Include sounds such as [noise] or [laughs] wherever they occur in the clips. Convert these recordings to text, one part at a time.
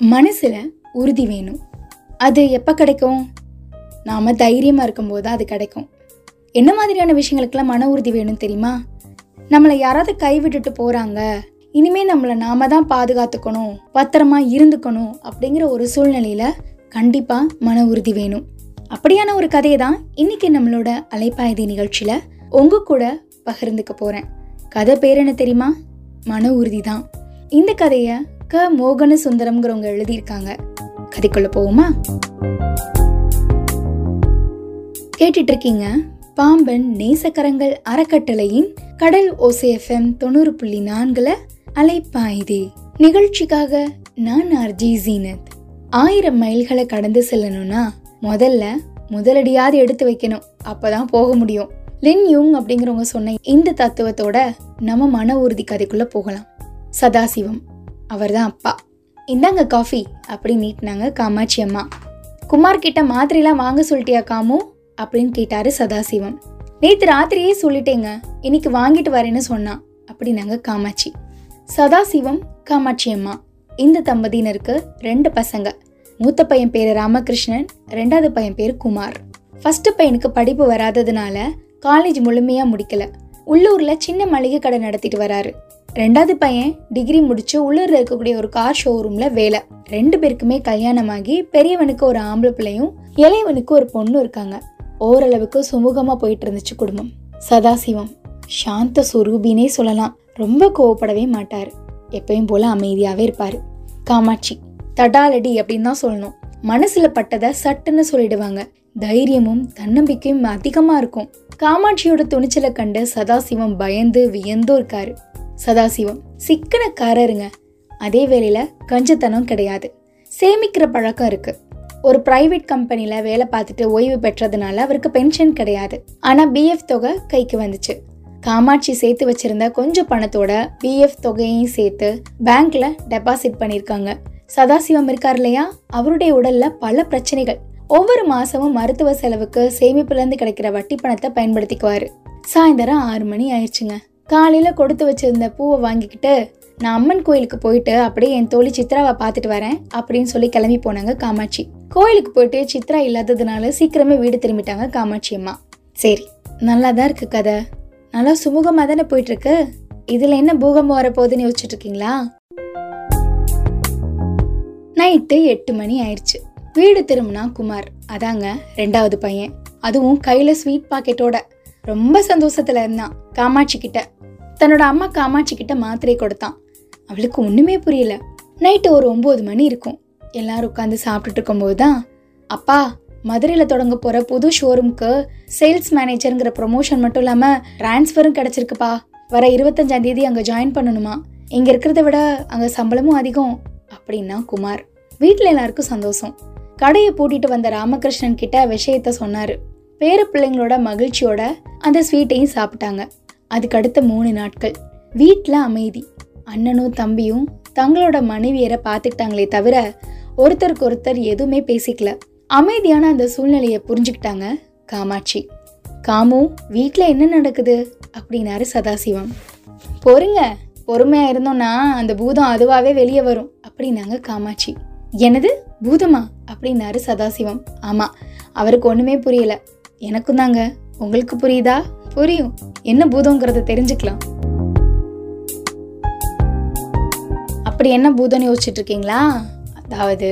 மனசில் உறுதி வேணும். அது எப்போ கிடைக்கும்? நாம் தைரியமாக இருக்கும்போது தான் அது கிடைக்கும். என்ன மாதிரியான விஷயங்களுக்கெல்லாம் மன உறுதி வேணும் தெரியுமா? நம்மளை யாராவது கைவிட்டுட்டு போகிறாங்க இனிமேல் நம்மளை நாம தான் பாதுகாத்துக்கணும் பத்திரமா இருந்துக்கணும் அப்படிங்கிற ஒரு சூழ்நிலையில் கண்டிப்பாக மன உறுதி வேணும். அப்படியான ஒரு கதையை தான் இன்னைக்கு நம்மளோட அலைப்பாயதி நிகழ்ச்சியில் உங்க கூட பகிர்ந்துக்க போகிறேன் கதை பேர் என்ன தெரியுமா? மன உறுதி தான். இந்த கதையை க மோகன சுந்தரம்ங்கிறவங்க எழுதியிருக்காங்க. கதைக்குள்ள போவோமா? கேட்டுட்டு இருக்கீங்க பாம்பன் நேசக்கரங்கள் அறக்கட்டளையின் கடல் ஓசேஎஃப்எம் தொண்ணூறு புள்ளி நான்குல அலைப்பாயுதே. நிகழ்ச்சிக்காக நான் ஆர்ஜி ஜீனத். ஆயிரம் மைல்களை கடந்து செல்லணும்னா முதல்ல முதலடியாவது எடுத்து வைக்கணும். அப்பதான் போக முடியும். லின் யூங் அப்படிங்கிறவங்க சொன்ன இந்த தத்துவத்தோட நம்ம மன உறுதி கதைக்குள்ள போகலாம். சதாசிவம். அவர் தான் அப்பா. இந்தாங்க காஃபி அப்படின்னு நீட்டினாங்க காமாட்சி அம்மா. குமார் கிட்ட மாத்திரைலாம் வாங்க சொல்லிட்டியா காமு? அப்படின்னு கேட்டாரு சதாசிவம். நேற்று ராத்திரியே சொல்லிட்டேங்க இன்னைக்கு வாங்கிட்டு வரேன்னு சொன்னான் அப்படின்னாங்க காமாட்சி. சதாசிவம் காமாட்சி அம்மா. இந்த தம்பதியினருக்கு ரெண்டு பசங்க. மூத்த பையன் பேர் ராமகிருஷ்ணன் ரெண்டாவது பையன் பேர் குமார். ஃபர்ஸ்ட் பையனுக்கு படிப்பு வராததுனால காலேஜ் முழுமையாக முடிக்கல. உள்ளூரில் சின்ன மளிகை கடை நடத்திட்டு வராரு. ரெண்டாவது பையன் டிகிரி முடிச்சு உள்ளூர்ல இருக்கக்கூடிய ஒரு கார் ஷோரூம்ல வேலை. ரெண்டு பேருக்குமே கல்யாணமாகி பெரியவனுக்கு ஒரு ஆம்பளை பிள்ளையும் இளையவனுக்கு ஒரு பொண்ணு இருக்காங்க. ஓரளவுக்கு சுமூகமா போயிட்டு இருந்துச்சு குடும்பம். சதாசிவம். சாந்த சுரூபினே சொல்லலாம். ரொம்ப கோவப்படவே மாட்டார். எப்பயும் போல அமைதியாவே இருப்பாரு. காமாட்சி. தடாலடி அப்படின்னு தான் சொல்லணும். மனசுல பட்டதை சட்டுன்னு சொல்லிடுவாங்க. தைரியமும் தன்னம்பிக்கையும் அதிகமா இருக்கும். காமாட்சியோட துணிச்சலை கண்டு சதாசிவம் பயந்து வியந்தும் இருக்காரு. சதாசிவம். சிக்கனக்காரருங்க. அதே வேளையில் கஞ்சத்தனம் கிடையாது. சேமிக்கிற பழக்கம் இருக்கு. ஒரு பிரைவேட் கம்பெனியில் வேலை பார்த்துட்டு ஓய்வு பெற்றதுனால அவருக்கு பென்ஷன் கிடையாது. ஆனால் பிஎஃப் தொகை கைக்கு வந்துச்சு. காமாட்சி சேர்த்து வச்சிருந்த கொஞ்சம் பணத்தோட பிஎஃப் தொகையையும் சேர்த்து பேங்க்ல டெபாசிட் பண்ணியிருக்காங்க சதாசிவம் இருக்கார் இல்லையா? அவருடைய உடல்ல பல பிரச்சனைகள். ஒவ்வொரு மாசமும் மருத்துவ செலவுக்கு சேமிப்புலேருந்து கிடைக்கிற வட்டி பணத்தை பயன்படுத்திக்குவாரு. சாயந்தரம் ஆறு மணி ஆயிடுச்சுங்க. காலையில் கொடுத்து வச்சிருந்த பூவை வாங்கிக்கிட்டு நான் அம்மன் கோயிலுக்கு போயிட்டு அப்படியே என் தோழி சித்ராவை பார்த்துட்டு வரேன் அப்படின்னு சொல்லி கிளம்பி போனாங்க காமாட்சி. கோயிலுக்கு போயிட்டு சித்ரா இல்லாததுனால சீக்கிரமே வீடு திரும்பிட்டாங்க காமாட்சி அம்மா. சரி நல்லா தான் இருக்கு கதை. நல்லா சுமூகமாக தானே போயிட்டு இருக்கு என்ன பூகம்பம் வரப்போகுதுன்னு யோசிச்சுட்டு இருக்கீங்களா நைட்டு எட்டு மணி ஆயிடுச்சு. வீடு திரும்பினா குமார் அதாங்க ரெண்டாவது பையன். அதுவும் கையில் ஸ்வீட் பாக்கெட்டோட ரொம்ப சந்தோஷத்தில் இருந்தான். காமாட்சி கிட்ட தன்னோட அம்மா காமாட்சி கிட்ட மாத்திரை கொடுத்தான். அவளுக்கு ஒண்ணுமே புரியல. நைட்டு ஒரு ஒன்பது மணி இருக்கும். எல்லாரும் உட்காந்து சாப்பிட்டுட்டு இருக்கும்போது தான் அப்பா மதுரையில் தொடங்க போற புது ஷோரூம்க்கு சேல்ஸ் மேனேஜருங்கிற ப்ரொமோஷன் மட்டும் இல்லாம டிரான்ஸ்ஃபரும் கிடைச்சிருக்குப்பா. வர இருபத்தஞ்சாம் தேதி அங்க ஜாயின் பண்ணணுமா? இங்க இருக்கிறத விட அங்க சம்பளமும் அதிகம் அப்படின்னா குமார். வீட்டில் எல்லாருக்கும் சந்தோஷம். கடையை பூட்டிட்டு வந்த ராமகிருஷ்ணன் கிட்ட விஷயத்த சொன்னாரு. பேர பிள்ளைங்களோட மகிழ்ச்சியோட அந்த ஸ்வீட்டையும் சாப்பிட்டாங்க. அதுக்கு அடுத்த மூணு நாட்கள். வீட்டில் அமைதி. அண்ணனும் தம்பியும் தங்களோட மனைவியரை பார்த்துக்கிட்டாங்களே தவிர ஒருத்தருக்கு ஒருத்தர் எதுவுமே பேசிக்கல. அமைதியான அந்த சூழ்நிலையை புரிஞ்சுக்கிட்டாங்க காமாட்சி. காமு வீட்டில் என்ன நடக்குது? அப்படின்னாரு சதாசிவம். பொறுங்க பொறுமையாக இருந்தோம்னா அந்த பூதம் அதுவாகவே வெளியே வரும் அப்படின்னாங்க காமாட்சி. எனது பூதமா? அப்படின்னாரு சதாசிவம். ஆமாம் அவருக்கு ஒன்றுமே புரியல. எனக்கும் தாங்க. உங்களுக்கு புரியுதா? புரியும். என்ன பூதங்கிறத தெரிஞ்சுக்கலாம். அப்படி என்ன பூதம்னு யோசிச்சுட்டு இருக்கீங்களா அதாவது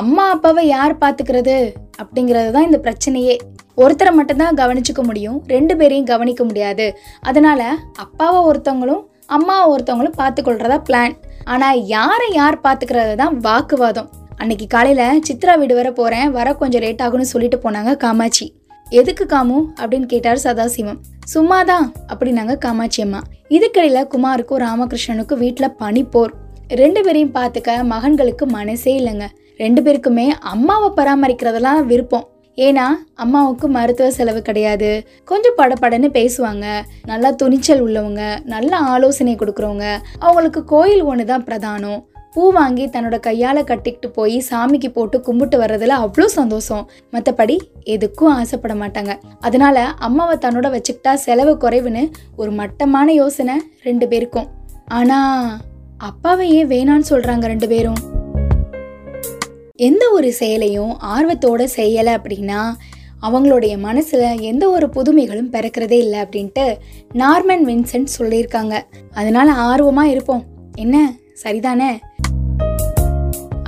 அம்மா அப்பாவை யார் பார்த்துக்கிறது? அப்படிங்கிறது தான் இந்த பிரச்சனையே. ஒருத்தரை மட்டும்தான் கவனிச்சுக்க முடியும். ரெண்டு பேரையும் கவனிக்க முடியாது. அதனால அப்பாவை ஒருத்தவங்களும் அம்மாவை ஒருத்தவங்களும் பார்த்துக்கொள்றதா பிளான் ஆனால் யாரை யார் பார்த்துக்கிறது தான் வாக்குவாதம். அன்னைக்கு காலையில் சித்ரா வீடு வர போகிறேன் வர கொஞ்சம் லேட் ஆகும்னு சொல்லிட்டு போனாங்க காமாட்சி. எதுக்கு காமு அப்படின்னு கேட்டார் சதாசிவம். சும்மாதான் அப்படின்னாங்க காமாட்சி அம்மா. இதுக்கிடையில குமாருக்கும் ராமகிருஷ்ணனுக்கும் வீட்டுல பனிப்போர். ரெண்டு பேரையும் பார்த்துக்க மகன்களுக்கு மனசே இல்லைங்க. ரெண்டு பேருக்குமே அம்மாவை பராமரிக்கிறதெல்லாம் விருப்பம். ஏன்னா அம்மாவுக்கு மருத்துவ செலவு கிடையாது. கொஞ்சம் படபடன்னு பேசுவாங்க. நல்லா துணிச்சல் உள்ளவங்க நல்ல ஆலோசனை கொடுக்குறவங்க. அவங்களுக்கு கோயில் ஒன்று தான் பிரதானம். பூ வாங்கி தன்னோட கையால் கட்டிக்கிட்டு போய் சாமிக்கு போட்டு கும்பிட்டு வர்றதுல அவ்வளோ சந்தோஷம். மற்றபடி எதுக்கும் ஆசைப்பட மாட்டாங்க. அதனால அம்மாவை தன்னோட வச்சுக்கிட்டா செலவு குறைவுன்னு ஒரு மட்டமான யோசனை ரெண்டு பேருக்கும். ஆனால் அப்பாவை ஏன் வேணான்னு சொல்கிறாங்க ரெண்டு பேரும்? எந்த ஒரு செயலையும் ஆர்வத்தோட செய்யலை அப்படின்னா அவங்களுடைய மனசில் எந்த ஒரு புதுமைகளும் பிறக்கிறதே இல்லை அப்படின்ட்டு நார்மன் வின்சென்ட் சொல்லியிருக்காங்க. அதனால ஆர்வமாக இருப்போம். என்ன? சரிதானே?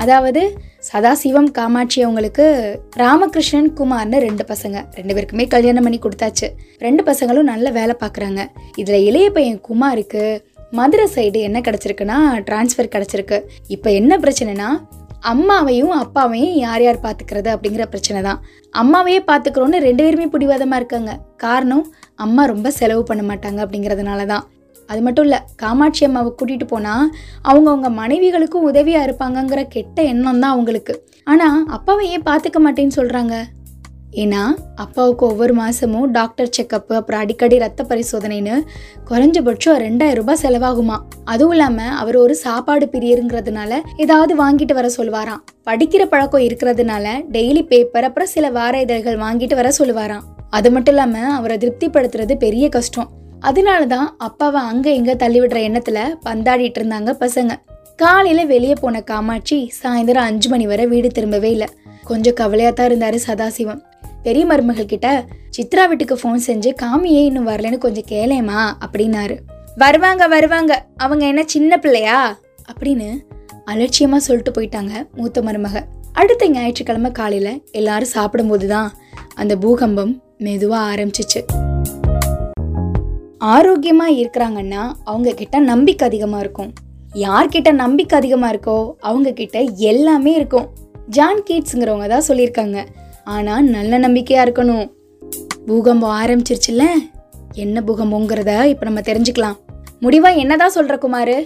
அதாவது சதாசிவம் காமாட்சி அவங்களுக்கு ராமகிருஷ்ணன் குமார்னு ரெண்டு பசங்க. ரெண்டு பேருக்குமே கல்யாணம் பண்ணி கொடுத்தாச்சு. ரெண்டு பசங்களும் நல்ல வேலை பார்க்குறாங்க இதில் இளைய பையன் குமாருக்கு மதுரை சைடு என்ன கிடச்சிருக்குன்னா டிரான்ஸ்ஃபர் கிடச்சிருக்கு. இப்போ என்ன பிரச்சனைனா அம்மாவையும் அப்பாவையும் யார் யார் பார்த்துக்கிறது அப்படிங்கிற பிரச்சனை தான். அம்மாவையே பார்த்துக்கிறோன்னு ரெண்டு பேருமே பிடிவாதமாக இருக்காங்க. காரணம் அம்மா ரொம்ப செலவு பண்ண மாட்டாங்க அப்படிங்கிறதுனால தான் அது மட்டும் இல்லை காமாட்சி அம்மாவை கூட்டிகிட்டு போனால் அவங்க அவங்க மனைவிகளுக்கும் உதவியாக இருப்பாங்கங்கிற கெட்ட எண்ணம் தான் அவங்களுக்கு. ஆனால் அப்பாவை ஏன் பார்த்துக்க மாட்டேன்னு சொல்கிறாங்க ஏன்னா அப்பாவுக்கு ஒவ்வொரு மாதமும் டாக்டர் செக்கப்பு அப்புறம் அடிக்கடி ரத்த பரிசோதனைன்னு குறைஞ்சபட்சம் ரெண்டாயிரம் ரூபாய் செலவாகுமா? அதுவும் இல்லாமல் அவர் ஒரு சாப்பாடு பிரியருங்கிறதுனால ஏதாவது வாங்கிட்டு வர சொல்லுவாராம். படிக்கிற பழக்கம் இருக்கிறதுனால டெய்லி பேப்பர் அப்புறம் சில வார இதழ்கள் வாங்கிட்டு வர சொல்லுவாராம். அது மட்டும் இல்லாமல் அவரை திருப்திப்படுத்துறது பெரிய கஷ்டம். அதனால தான் அப்பாவை அங்கே இங்கே தள்ளிவிடுற எண்ணத்தில் பந்தாடிட்டு இருந்தாங்க பசங்க. காலையில் வெளியே போன காமாட்சி சாயந்தரம் அஞ்சு மணி வரை வீடு திரும்பவே இல்லை. கொஞ்சம் கவலையாக தான் இருந்தார் சதாசிவம். பெரிய மருமகள் கிட்ட சித்ரா வீட்டுக்கு ஃபோன் செஞ்சு காமியே இன்னும் வரலன்னு கொஞ்சம் கேளேமா அப்படின்னாரு. வருவாங்க வருவாங்க. அவங்க என்ன சின்ன பிள்ளையா? அப்படின்னு அலட்சியமாக சொல்லிட்டு போயிட்டாங்க மூத்த மருமக. அடுத்த ஞாயிற்றுக்கிழமை காலையில் எல்லாரும் சாப்பிடும்போது தான் அந்த பூகம்பம் மெதுவாக ஆரம்பிச்சிச்சு. ஆரோக்கியமாக இருக்கிறாங்கன்னா அவங்கக்கிட்ட நம்பிக்கை அதிகமாக இருக்கும். யார்கிட்ட நம்பிக்கை அதிகமாக இருக்கோ அவங்கக்கிட்ட எல்லாமே இருக்கும். ஜான் கீட்ஸுங்கிறவங்க தான் சொல்லியிருக்காங்க. ஆனால் நல்ல நம்பிக்கையாக இருக்கணும். பூகம்பம் ஆரம்பிச்சிருச்சுல்ல? என்ன பூகம்பங்கிறத இப்போ நம்ம தெரிஞ்சுக்கலாம். முடிவாக என்னதான் சொல்கிற குமாரு?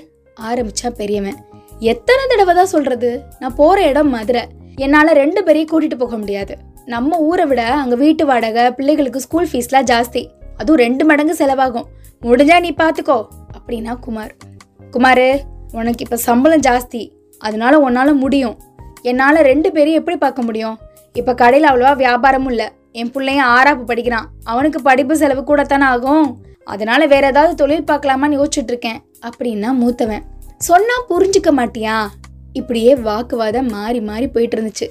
ஆரம்பிச்சா பெரியவன். எத்தனை தடவை தான் சொல்கிறது நான் போகிற இடம் மதுரை. என்னால் ரெண்டு பேரையும் கூட்டிகிட்டு போக முடியாது. நம்ம ஊரை விட அங்கே வீட்டு வாடகை பிள்ளைகளுக்கு ஸ்கூல் ஃபீஸ்லாம் ஜாஸ்தி. அதுவும் ரெண்டு மடங்கு செலவாகும். முடிஞ்சா நீ பார்த்துக்கோ அப்படின்னா குமார். குமாரு உனக்கு இப்போ சம்பளம் ஜாஸ்தி. அதனால உன்னால் முடியும். என்னால் ரெண்டு பேரையும் எப்படி பார்க்க முடியும்? இப்போ கடையில் அவ்வளோவா வியாபாரமும் இல்லை. என் பிள்ளையும் ஆறாப்பு படிக்கிறான். அவனுக்கு படிப்பு செலவு கூட தானே ஆகும்? அதனால வேற ஏதாவது தொழில் பார்க்கலாமான்னு யோசிச்சுட்டு இருக்கேன் அப்படின்னா மூத்தவன். சொன்னா புரிஞ்சுக்க மாட்டியா? இப்படியே வாக்குவாதம் மாறி மாறி போயிட்டு இருந்துச்சு.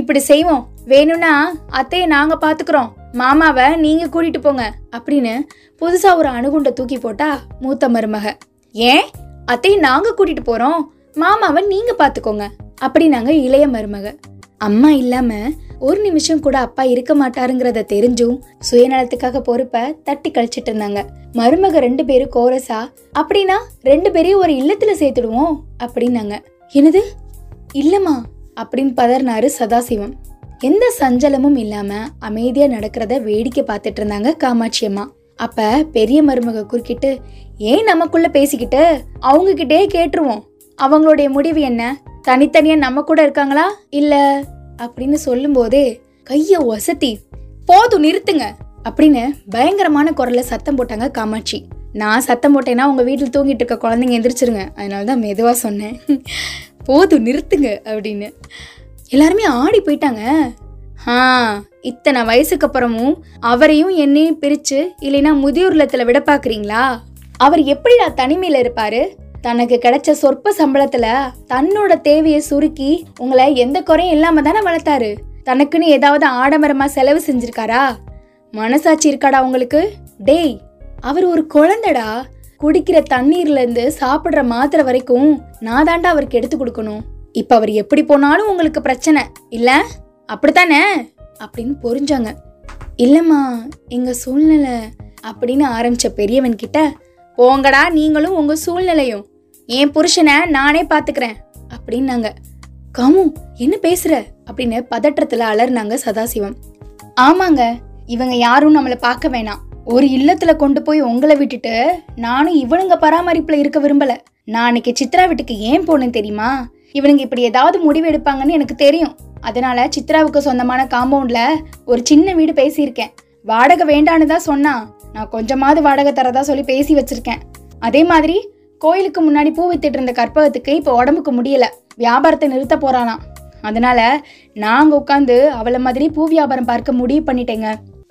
இப்படி செய்வோம். வேணும்னா அத்தையை நாங்கள் பார்த்துக்குறோம் மாமாவை நீங்கள் கூட்டிட்டு போங்க அப்படின்னு புதுசாக ஒரு அணுகுண்டை தூக்கி போட்டா மூத்த மருமக. ஏன்? அத்தையும் நாங்கள் கூட்டிகிட்டு போகிறோம் மாமாவை நீங்கள் பார்த்துக்கோங்க அப்படின்னாங்க இளைய மருமக. அம்மா இல்லாமல் ஒரு நிமிஷம் கூட அப்பா இருக்க மாட்டாருங்கிறத தெரிஞ்சும் சுயநலத்துக்காக பொறுப்ப தட்டி கழிச்சிட்டு இருந்தாங்க. மருமக ரெண்டு பேரும் கோரஸா அப்படின்னா ரெண்டு பேரையும் ஒரு இல்லத்துல சேர்த்துடுவோம் அப்படின்னாங்க. என்னது? இல்லம்மா அப்படின்னு பதறினாரு சதாசிவம். எந்த சஞ்சலமும் இல்லாம அமைதியா நடக்கிறத வேடிக்கை பார்த்துட்டு இருந்தாங்க காமாட்சி அம்மா. அப்ப பெரிய மருமக குறுக்கிட்டு ஏன் நமக்குள்ள பேசிக்கிட்டு? அவங்க கிட்டே கேட்டுருவோம். அவங்களுடைய முடிவு என்ன? தனித்தனியா நம்ம கூட இருக்காங்களா? இல்ல? அப்படின்னு சொல்லும் போதே கைய ஒசத்தி போதும் நிறுத்துங்க. அப்படின்னு பயங்கரமான குரல்ல சத்தம் போட்டாங்க காமாட்சி. நான் சத்தம் போட்டேன்னா உங்க வீட்டில் தூங்கிட்டு இருக்க குழந்தைங்க எந்திரிச்சிருங்க. அதனால தான் மெதுவா சொன்னேன். [laughs] போதும் நிறுத்துங்க. அப்படின்னு. எல்லாருமே ஆடி போயிட்டாங்க. ஆ இத்தனை வயசுக்கு அப்புறமும் அவரையும் என்னையும் பிரிச்சு இல்லைன்னா முதியோர் இல்லத்தில் விட பார்க்குறீங்களா அவர் எப்படிடா தனிமையில் இருப்பார்? தனக்கு கிடைச்ச சொற்ப சம்பளத்தில் தன்னோட தேவையை சுருக்கி உங்களை எந்த குறையும் இல்லாமல் தானே வளர்த்தாரு? தனக்குன்னு ஏதாவது ஆடம்பரமாக செலவு செஞ்சிருக்காரா? மனசாட்சி இருக்காடா உங்களுக்கு? டேய் அவர் ஒரு குழந்தடா. குடிக்கிற தண்ணீர்லேருந்து சாப்பிட்ற மாத்திரை வரைக்கும் நான் தாண்டா அவருக்கு எடுத்து கொடுக்கணும். இப்போ அவர் எப்படி போனாலும் உங்களுக்கு பிரச்சனை. இல்லை? அப்படித்தானே? அப்படின்னு புரிஞ்சாங்க இல்லைம்மா எங்கள் சூழ்நிலை அப்படின்னு ஆரம்பித்த பெரியவன் கிட்ட போங்கடா நீங்களும் உங்கள் சூழ்நிலையும். என் புருஷனை நானே பார்த்துக்கிறேன் அப்படின்னாங்க. காமு என்ன பேசுகிற அப்படின்னு பதற்றத்தில் அலர்னாங்க சதாசிவம். ஆமாங்க இவங்க யாரும் நம்மளை பார்க்க வேணாம். ஒரு இல்லத்தில் கொண்டு போய் உங்களை விட்டுட்டு நானும் இவனுங்க பராமரிப்பில் இருக்க விரும்பலை. நான் அன்னைக்கு சித்ரா வீட்டுக்கு ஏன் போனேன் தெரியுமா? இவனுங்க இப்படி ஏதாவது முடிவு எடுப்பாங்கன்னு எனக்கு தெரியும். அதனால சித்ராவுக்கு சொந்தமான காம்பவுண்ட்ல ஒரு சின்ன வீடு பேசியிருக்கேன். வாடகை வேண்டான்னு தான் சொன்னா நான் கொஞ்சமாவது வாடகை தரதா சொல்லி பேசி வச்சிருக்கேன். அதே மாதிரி கோயிலுக்கு முன்னாடி பூ வித்துட்டு இருந்த கற்பகத்துக்கு இப்போ உடம்புக்கு முடியல. வியாபாரத்தை நிறுத்த போறானாம். அதனால நாங்க உட்காந்து அவளை மாதிரி பூ வியாபாரம் பார்க்க முடிவு பண்ணிட்டேங்க.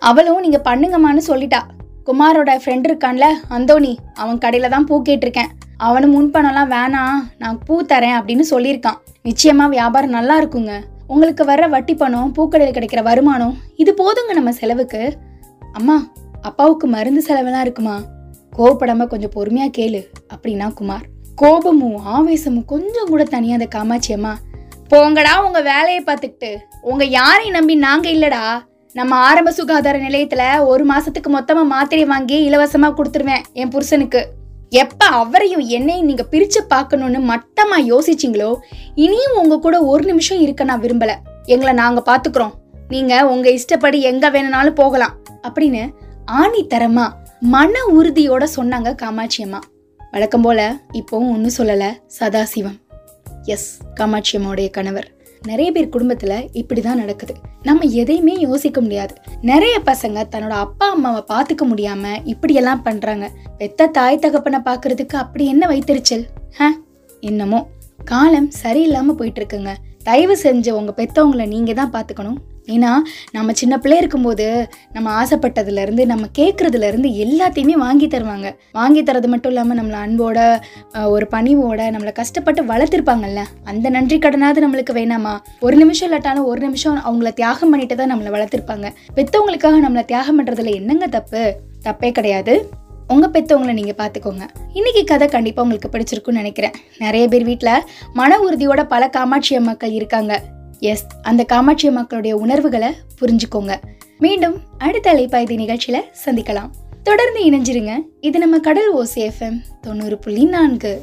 அவளும் நீங்க பண்ணுங்கம்மான்னு சொல்லிட்டா. குமாரோட ஃப்ரெண்ட் இருக்கான்ல அந்தோனி அவன் கடையில தான் பூ கேட்டிருக்கேன். அவனும் முன்பணம்லாம் வேணாம் நான் பூ தரேன் அப்படின்னு சொல்லியிருக்கான். நிச்சயமாக வியாபாரம் நல்லா இருக்குங்க. உங்களுக்கு வர்ற வட்டி பணம் பூக்கடையில் கிடைக்கிற வருமானம் இது போதுங்க நம்ம செலவுக்கு. அம்மா அப்பாவுக்கு மருந்து செலவெல்லாம் இருக்குமா? கோவப்படாம கொஞ்சம் பொறுமையாக கேளு அப்படின்னா குமார். கோபமும் ஆவேசமும் கொஞ்சம் கூட தனியாக காமாட்சி அம்மா போங்கடா உங்க வேலையை பார்த்துக்கிட்டு. உங்க யாரையும் நம்பி நாங்க இல்லடா. நம்ம ஆரம்ப சுகாதார நிலையத்துல ஒரு மாசத்துக்கு மொத்தமா மாத்திரை வாங்கி இலவசமா கொடுத்துருவேன் என் புருஷனுக்கு. எப்போ அவரையும் என்னையும் நீங்கள் பிரித்து பார்க்கணும்னு மட்டமாக யோசிச்சிங்களோ இனியும் உங்கள் கூட ஒரு நிமிஷம் இருக்க நான் விரும்பல. எங்களை நாங்கள் பார்த்துக்குறோம் நீங்கள் உங்கள் இஷ்டப்படி எங்கே வேணும்னாலும் போகலாம். அப்படின்னு ஆணித்தரமா மன உறுதியோட சொன்னாங்க காமாட்சி அம்மா. வழக்கம் போல இப்போவும் ஒன்றும் சொல்லலை சதாசிவம். எஸ் காமாட்சி அம்மாவுடைய கணவர். நிறைய பேர் குடும்பத்தில் இப்படி தான் நடக்குது. நம்ம எதையுமே யோசிக்க முடியாது. நிறைய பசங்க தன்னோட அப்பா அம்மாவை பார்த்துக்க முடியாம இப்படியெல்லாம் பண்ணுறாங்க பெத்த தாய் தகப்பனை பார்க்கறதுக்கு அப்படி என்ன வைத்தறிச்சல் ஹ? என்னமோ. காலம் சரியில்லாமல் போயிட்டு இருக்குங்க. தயவு செஞ்சு உங்கள் பெற்றவங்களை நீங்கள் தான் பார்த்துக்கணும் ஏன்னா நம்ம சின்ன பிள்ளை இருக்கும்போது நம்ம ஆசைப்பட்டதுலேருந்து நம்ம கேட்குறதுலேருந்து எல்லாத்தையுமே வாங்கி தருவாங்க. வாங்கி தரது மட்டும் இல்லாமல் நம்மளை அன்போட ஒரு பணிவோட நம்மளை கஷ்டப்பட்டு வளர்த்திருப்பாங்கல்ல? அந்த நன்றி கடனாவது நம்மளுக்கு வேணாமா? ஒரு நிமிஷம் இல்லாட்டாலும் ஒரு நிமிஷம் அவங்கள தியாகம் பண்ணிட்டு தான் நம்மளை வளர்த்துருப்பாங்க. பெற்றவங்களுக்காக நம்மளை தியாகம் பண்ணுறதுல என்னங்க தப்பு? தப்பே கிடையாது. உங்கள் பெற்றவங்களை நீங்கள் பார்த்துக்கோங்க இன்னைக்கு கதை கண்டிப்பாக உங்களுக்கு பிடிச்சிருக்குன்னு நினைக்கிறேன். நிறைய பேர் வீட்டில் மன உறுதியோட பல காமாட்சி அம்மாக்கள் இருக்காங்க. எஸ் அந்த காமாட்சி அம்மாக்களுடைய உணர்வுகளை புரிஞ்சுக்கோங்க. மீண்டும் அடுத்த அலைப்பாய்தி நிகழ்ச்சியில் சந்திக்கலாம். தொடர்ந்து இணைஞ்சிருங்க. இது நம்ம கடல் ஓசி எஃப்எம் தொண்ணூறு புள்ளி நான்கு.